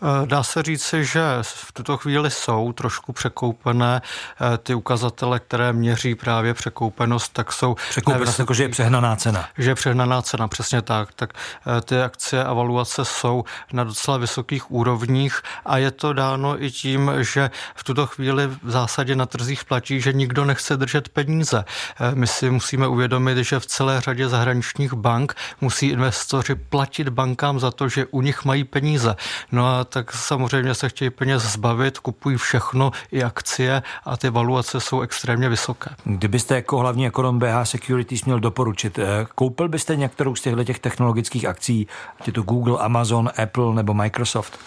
Eh, dá se říci, že v tuto chvíli jsou trošku překoupené eh, ty ukazatele, které měří právě překoupenost, tak jsou... Překoupenost, jako že je přehnaná cena. Že je přehnaná cena, přesně tak. Tak eh, ty akcie a valuace jsou na docela vysokých úrovních a je to dáno i tím, že v tuto chvíli v zásadě na trzích platí, že nikdo nechce držet peníze. My si musíme uvědomit, že v celé řadě zahraničních bank musí investoři platit bankám za to, že u nich mají peníze. No a tak samozřejmě se chtějí peněz zbavit, kupují všechno, i akcie a ty valuace jsou extrémně vysoké. Kdybyste jako hlavní ekonom BH Securities měl doporučit, eh, koupil byste některou z těchto těch technologických akcí, ať je to Google, Amazon, Apple nebo Microsoft?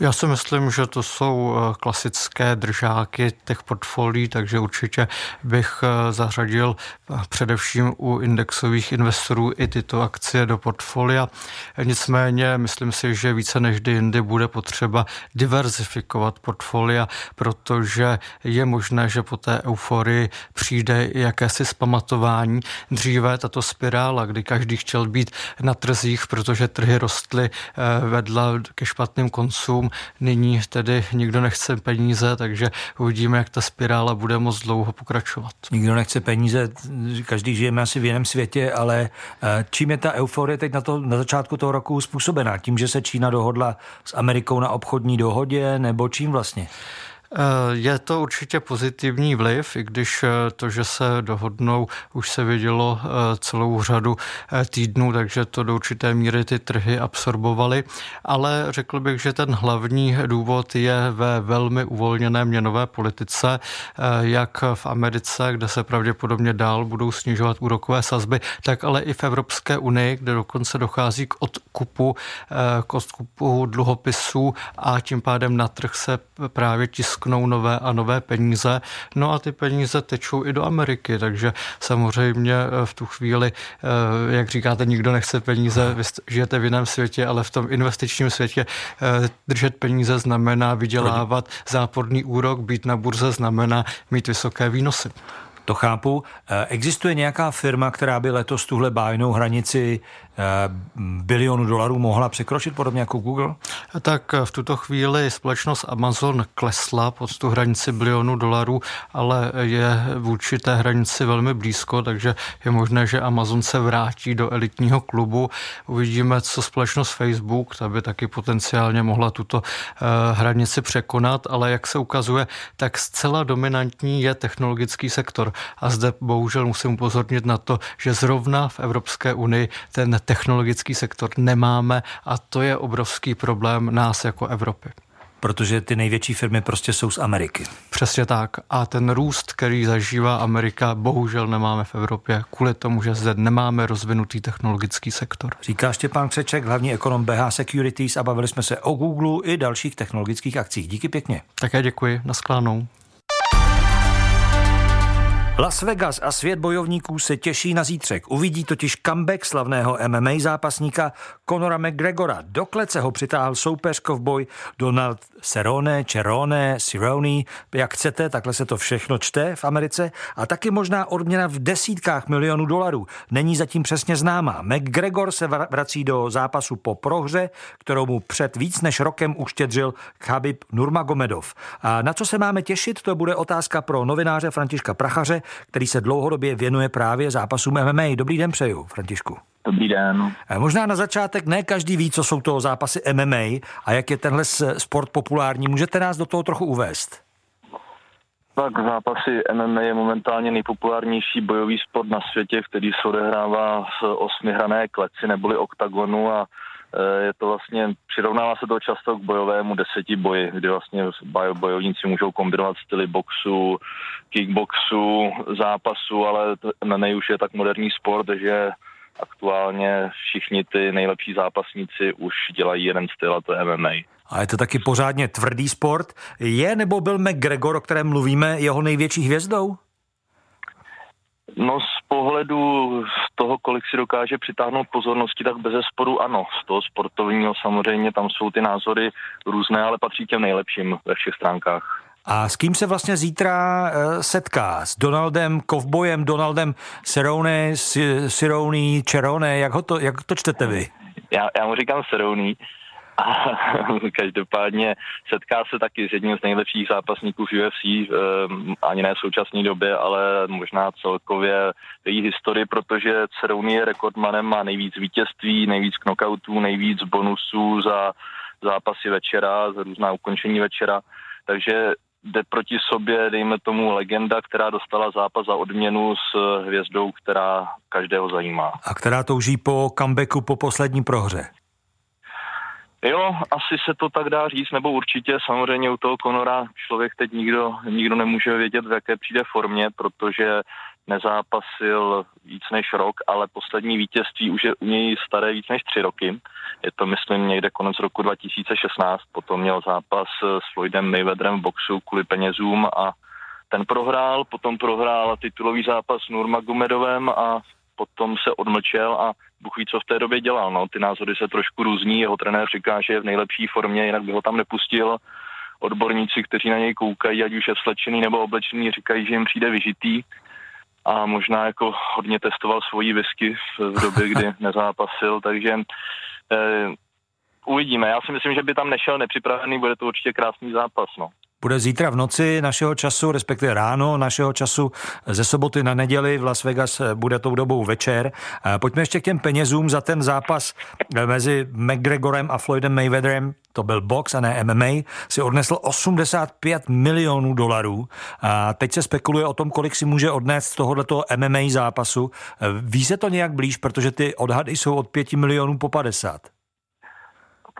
Já si myslím, že to jsou eh, klasické držáky těch portfolií, takže určitě bych eh, zařadil eh, především u indexových investorů i tyto akcie do portfolia. Nicméně myslím si, že více než kdy jindy bude potřeba diverzifikovat portfolia, protože je možné, že po té euforii přijde jakési zpamatování. Dříve tato spirála, kdy každý chtěl být na trzích, protože trhy rostly, vedla ke špatným koncům nyní tedy nikdo nechce peníze, takže uvidíme, jak ta spirála bude moc dlouho pokračovat. Nikdo nechce peníze, každý žijeme asi v jiném světě, ale eh, čím je ta euforie teď na, to, na začátku toho roku způsobená? Tím, že se Čína dohodla s Amerikou na obchodní dohodě, nebo čím vlastně? Eh, je to určitě pozitivní vliv, i když eh, to, že se dohodnou, už se vidělo eh, celou řadu týdnů, takže to do určité míry ty trhy absorbovaly. Ale řekl bych, že ten hlavní důvod je ve velmi uvolněné měnové politice, jak v Americe, kde se pravděpodobně dál budou snižovat úrokové sazby, tak ale i v Evropské unii, kde dokonce dochází k odkupu, k odkupu dluhopisů a tím pádem na trh se právě tisknou tisknou nové a nové peníze. No a ty peníze tečou i do Ameriky, takže samozřejmě eh, v tu chvíli, eh, jak říkáte, nikdo nechce peníze, vy žijete v jiném světě, ale v tom investičním světě držet peníze znamená vydělávat záporný úrok, být na burze znamená mít vysoké výnosy. To chápu. Existuje nějaká firma, která by letos tuhle bájnou hranici Eh, bilionu dolarů mohla překročit, podobně jako Google? Tak v tuto chvíli společnost Amazon klesla pod tu hranici bilionu dolarů, ale je vůči té hranici velmi blízko, takže je možné, že Amazon se vrátí do elitního klubu. Uvidíme, co společnost Facebook, ta by taky potenciálně mohla tuto eh, hranici překonat, ale jak se ukazuje, tak zcela dominantní je technologický sektor. A zde bohužel musím upozornit na to, že zrovna v Evropské unii ten technologický sektor nemáme a to je obrovský problém nás jako Evropy. Protože ty největší firmy prostě jsou z Ameriky. Přesně tak. A ten růst, který zažívá Amerika, bohužel nemáme v Evropě, kvůli tomu, že zde nemáme rozvinutý technologický sektor. Říká Štěpán Křeček, hlavní ekonom BH Securities a bavili jsme se o Google i dalších technologických akcích. Díky pěkně. Také děkuji. Nasklánou. Las Vegas a svět bojovníků se těší na zítřek. Uvidí totiž comeback slavného MMA zápasníka Conora McGregora. Do klece ho přitáhl soupeř kovboj Donald Cerrone, Cerrone, Cerrone, jak chcete, takhle se to všechno čte v Americe. A taky možná odměna v desítkách milionů dolarů. Není zatím přesně známá. McGregor se vrací do zápasu po prohře, kterou mu před víc než rokem uštědřil Khabib Nurmagomedov. A na co se máme těšit, to bude otázka pro novináře Františka Prachaře, který se dlouhodobě věnuje právě zápasům MMA. Dobrý den přeju, Františku. Dobrý den. Možná na začátek ne každý ví, co jsou to zápasy MMA a jak je tenhle sport populární. Můžete nás do toho trochu uvést? Tak zápasy MMA je momentálně nejpopulárnější bojový sport na světě, který se odehrává v osmihrané kleci neboli oktagonu a Eh, je to vlastně, přirovnává se to často k bojovému deseti boji, kdy vlastně bojovníci můžou kombinovat styly boxu, kickboxu, zápasu, ale MMA už je tak moderní sport, že aktuálně všichni ty nejlepší zápasníci už dělají jeden styl a to je MMA. A je to taky pořádně tvrdý sport. Je nebo byl McGregor, o kterém mluvíme, jeho největší hvězdou? No z pohledu z toho, kolik si dokáže přitáhnout pozornosti, tak bez sporu ano. Z toho sportovního samozřejmě tam jsou ty názory různé, ale patří těm nejlepším ve všech stránkách. A s kým se vlastně zítra uh, setká? S Donaldem Kovbojem, Donaldem Cerrone, Cerrone, Cerrone, jak, ho to, jak to čtete vy? Já, já mu říkám Cerrone, a každopádně setká se taky s jedním z nejlepších zápasníků v UFC, ehm, ani ne v současné době, ale možná celkově v její historii, protože Cerrone je rekordmanem, má nejvíc vítězství, nejvíc knockoutů, nejvíc bonusů za zápasy večera, za různá ukončení večera, takže jde proti sobě, dejme tomu, legenda, která dostala zápas za odměnu s hvězdou, která každého zajímá. A která touží po comebacku po poslední prohře. Jo, asi se to tak dá říct, nebo určitě samozřejmě u toho Konora člověk teď nikdo, nikdo nemůže vědět, v jaké přijde formě, protože nezápasil víc než rok, ale poslední vítězství už je u něj staré víc než tři roky. Je to, myslím, někde konec roku 2016. Potom měl zápas s Floydem Mayweatherem v boxu kvůli penězům a ten prohrál, potom prohrál titulový zápas s Nurmagomedovem a potom se odmlčel a Bůh ví, co v té době dělal. No. Ty názory se trošku různí, jeho trenér říká, že je v nejlepší formě, jinak by ho tam nepustil. Odborníci, kteří na něj koukají, ať už je slečený nebo oblečený, říkají, že jim přijde vyžitý a možná jako hodně testoval svoji whisky v době, kdy nezápasil, takže eh, uvidíme. Já si myslím, že by tam nešel nepřipravený, bude to určitě krásný zápas. No bude zítra v noci našeho času, respektive ráno našeho času ze soboty na neděli v Las Vegas bude tou dobou večer. Pojďme ještě k těm penězům za ten zápas mezi McGregorem a Floydem Mayweatherem, to byl box a ne MMA, si odnesl 85 milionů dolarů. A teď se spekuluje o tom, kolik si může odnést z tohoto MMA zápasu. Ví se to nějak blíž, protože ty odhady jsou od 5 milionů po 50.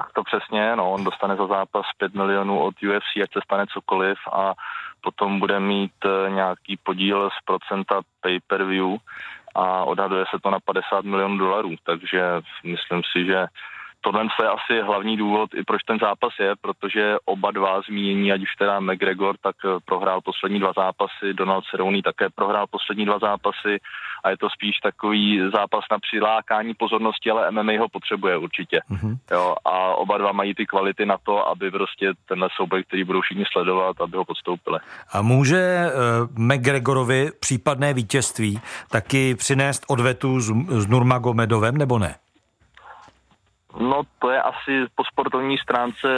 Tak to přesně, no, on dostane za zápas 5 milionů od UFC, ať se stane cokoliv a potom bude mít eh, nějaký podíl z procenta pay-per-view a odhaduje se to na 50 milionů dolarů, takže myslím si, že tohle je asi hlavní důvod, i proč ten zápas je, protože oba dva zmínění, ať už teda McGregor, tak eh, prohrál poslední dva zápasy, Donald Cerrone také prohrál poslední dva zápasy a je to spíš takový zápas na přilákání pozornosti, ale MMA ho potřebuje určitě. Mm-hmm. Jo, a oba dva mají ty kvality na to, aby prostě tenhle souboj, který budou všichni sledovat, aby ho podstoupili. A může uh, McGregorovi případné vítězství taky přinést odvetu s, s Nurmagomedovem nebo ne? No to je asi po sportovní stránce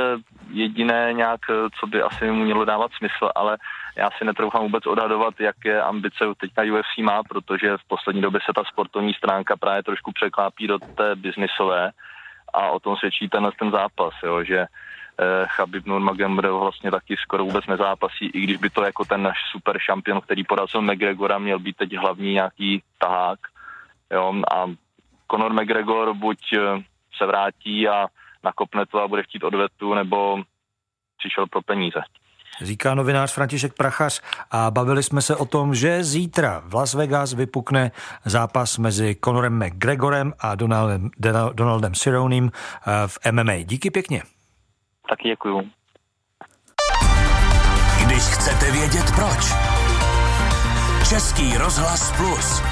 jediné nějak, co by asi mu mělo dávat smysl, ale já si netroufám vůbec odhadovat, jaké ambice teďka UFC má, protože v poslední době se ta sportovní stránka právě trošku překlápí do té biznisové a o tom svědčí ten, ten zápas, jo, že eh, Chabib Nurmagomedov vlastně taky skoro vůbec nezápasí, i když by to jako ten náš super šampion, který porazil McGregora, měl být teď hlavní nějaký tahák. Jo, a Conor McGregor buď eh, se vrátí a nakopne to a bude chtít odvetu, nebo přišel pro peníze. Říká novinář František Prachař a bavili jsme se o tom, že zítra v Las Vegas vypukne zápas mezi Conorem McGregorem a Donaldem, Donaldem Cironem eh, v MMA. Díky pěkně. Taky děkuju. Když chcete vědět proč. Český rozhlas plus.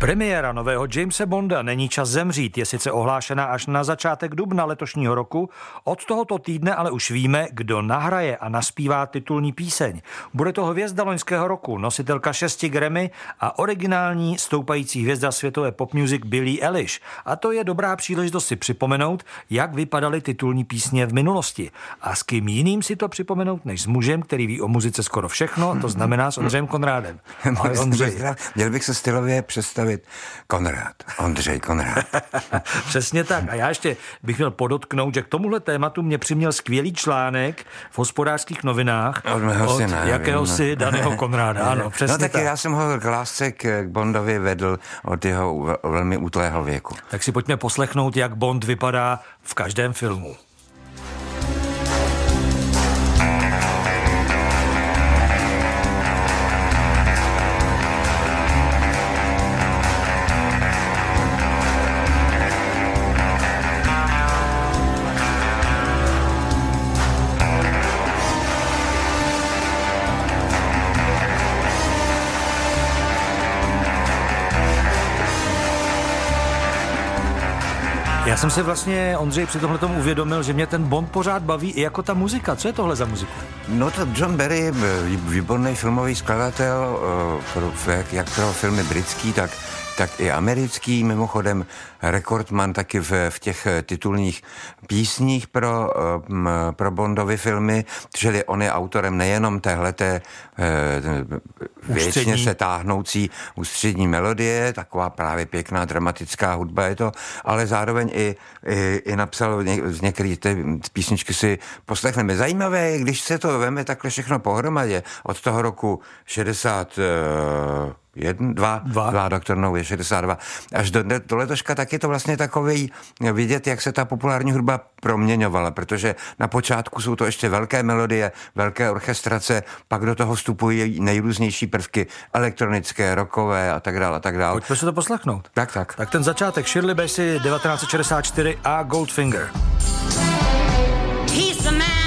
Premiéra nového Jamesa Bonda Není čas zemřít je sice ohlášena až na začátek dubna letošního roku. Od tohoto týdne ale už víme, kdo nahraje a naspívá titulní píseň. Bude to hvězda loňského roku, nositelka šesti Grammy a originální stoupající hvězda světové pop music Billie Eilish. A to je dobrá příležitost si připomenout, jak vypadaly titulní písně v minulosti. A s kým jiným si to připomenout, než s mužem, který ví o muzice skoro všechno, to znamená s Ondřejem Konrádem. Ondřej. Měl bych se stylově představit mluvit Konrad, Ondřej Konrad. Přesně tak. A já ještě bych měl podotknout, že k tomuhle tématu mě přiměl skvělý článek v hospodářských novinách od, mého od syna, jakéhosi no. daného Konráda. Ano, no, přesně no tak, tak. já jsem ho k lásce k Bondovi vedl od jeho velmi útlého věku. Tak si pojďme poslechnout, jak Bond vypadá v každém filmu. Jsem se vlastně, Ondřej, při tomhle tomu uvědomil, že mě ten Bond pořád baví i jako ta muzika. Co je tohle za muziku? No to John Barry je výborný filmový skladatel, eh, jak pro filmy britský, tak tak i americký, mimochodem rekordman taky v, v těch titulních písních pro, eh, pro Bondovy filmy, čili on je autorem nejenom téhleté eh, věčně se táhnoucí ústřední melodie, taková právě pěkná dramatická hudba je to, ale zároveň i, i, i napsal z některých ty písničky si poslechneme. Zajímavé, když se to veme takhle všechno pohromadě od toho roku 60 jeden, dva, dva, dva doktor No je 62. Až do, do letoška tak je to vlastně takový vidět, jak se ta populární hudba proměňovala, protože na počátku jsou to ještě velké melodie, velké orchestrace, pak do toho vstupují nejrůznější prvky elektronické, rockové a tak dále a tak dále. Pojďme se to poslechnout. Tak, tak. Tak ten začátek Shirley Bassey 1964 a Goldfinger. He's the man,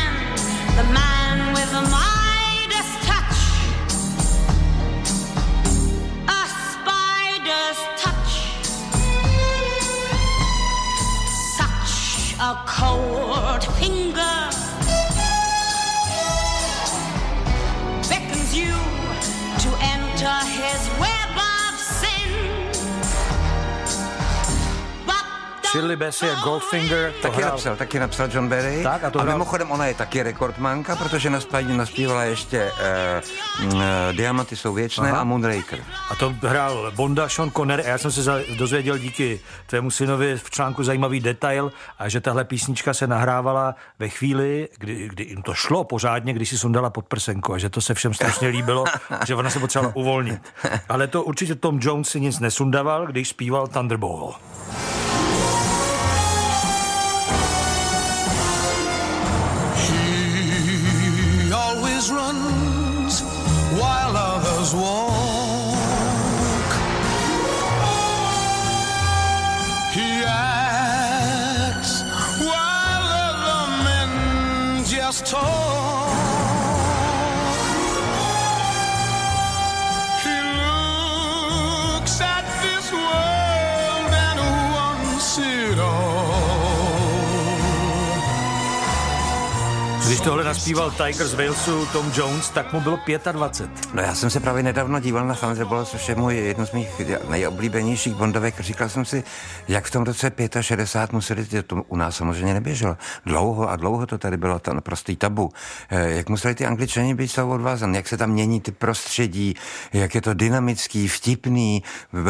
Shirley Bassey a Goldfinger. Taky hrál... napsal, taky napsal John Barry. Tak, a, to a hrál... mimochodem ona je taky rekordmanka, protože naspívala, naspívala ještě uh, uh, Diamanty jsou věčné Aha. a Moonraker. A to hrál Bonda Sean Connery a já jsem se dozvěděl díky tvému synovi v článku zajímavý detail, a že tahle písnička se nahrávala ve chvíli, kdy, kdy jim to šlo pořádně, když si sundala pod prsenku a že to se všem strašně líbilo, že ona se potřebovala uvolnit. Ale to určitě Tom Jones si nic nesundaval, když zpíval Thunderball. Walk. He asks while other men just talk. Tohle naspíval Tiger z Walesu Tom Jones, tak mu bylo 25. No já jsem se právě nedávno díval na Thunderball, což je můj jedno z mých nejoblíbenějších bondovek. Říkal jsem si, jak v tom roce 65 museli, to u nás samozřejmě neběželo, dlouho a dlouho to tady bylo to naprostý tabu, eh, jak museli ty angličani být z toho odvázaný, jak se tam mění ty prostředí, jak je to dynamický, vtipný,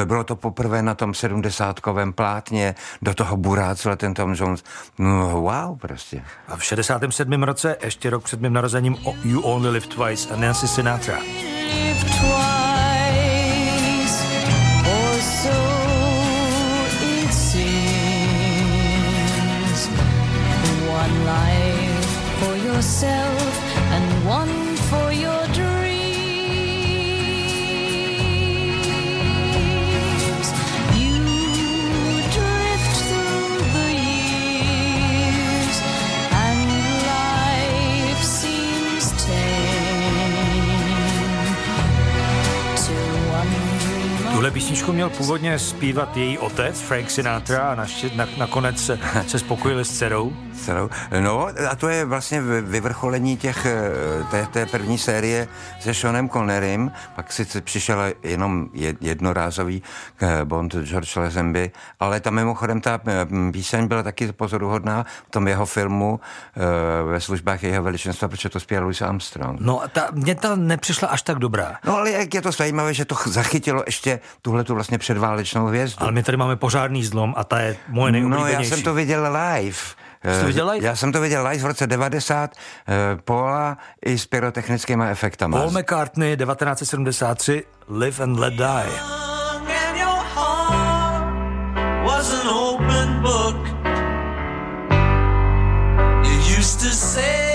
bylo to poprvé na tom 70 plátně, do toho burácel ten Tom Jones, no wow prostě. A v 67. roce ještě rok před mým narozením You Only Live Twice a Nancy Sinatra. Tuhle písničku měl původně zpívat její otec, Frank Sinatra, a naště, na, nakonec se, se spokojili s dcerou. Dcerou. No a to je vlastně vyvrcholení těch, eh, té, té první série se Seanem Connerym, pak si přišel jenom jednorázový eh, Bond George Lazenby, ale tam mimochodem ta eh, píseň byla taky pozoruhodná v tom jeho filmu ve službách jeho veličenstva, protože to zpěl Louis Armstrong. No a ta, mě ta nepřišla až tak dobrá. No ale jak je to zajímavé, že to zachytilo ještě tuhle tu vlastně předválečnou hvězdu. Ale my tady máme pořádný zlom a ta je moje nejoblíbenější. No já jsem to viděl live. Jsi to viděl live? Já jsem to viděl live v roce 90, uh, Paula i s pyrotechnickými efektama. Paul McCartney, 1973, Live and Let Die. used to say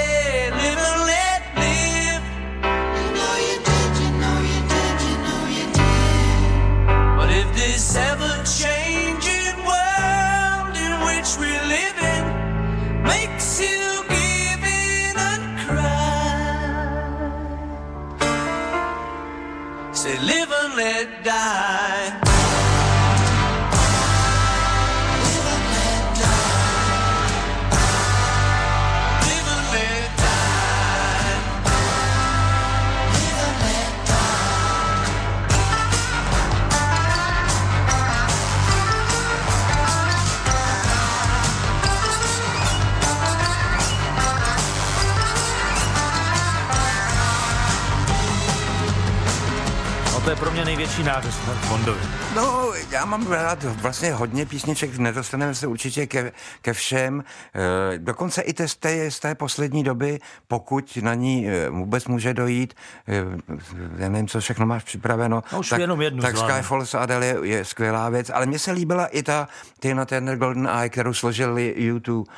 největší nářez Bondovi. No, já mám rád vlastně hodně písniček, nedostaneme se určitě ke, ke všem. E, dokonce i z té, z té poslední doby, pokud na ní eh, vůbec může dojít, e, já nevím, co všechno máš připraveno, no, tak, jenom jednu tak Skyfall s Adele je, je skvělá věc, ale mně se líbila i ta Tina Turner Golden Eye, kterou složili YouTube,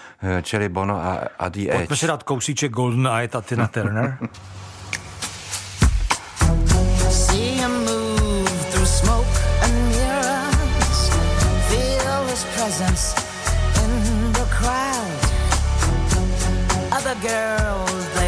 čili Bono a, a The Edge. Pojďme si dát kousíček Golden Eye, ta Tina Turner. presence in the crowd. Other girls,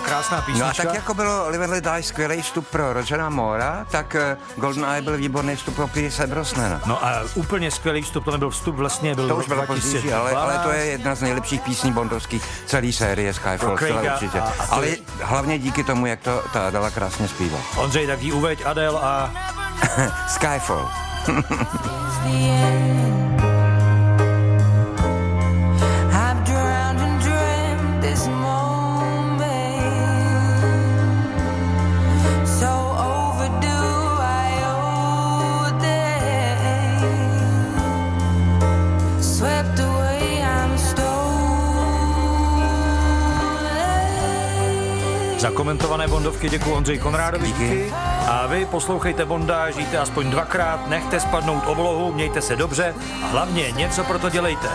Krásná písnička. No a tak jako bylo Live and Let Die skvělý vstup pro Rogera Mora, tak eh, Golden Eye byl výborný vstup pro Pierce Brosnana. No a úplně skvělý vstup, to nebyl vstup vlastně, byl To už bylo později, ale, ale, to je jedna z nejlepších písní bondovských celé série Skyfall, určitě. A, a ale je... hlavně díky tomu, jak to ta Adela krásně zpívá. Ondřej, tak jí uveď Adel a... Skyfall. Za komentované Bondovky děkuji Ondřej Konrádovi. Díky. A vy poslouchejte Bonda, žijte aspoň dvakrát, nechte spadnout oblohu, mějte se dobře a hlavně něco pro to dělejte.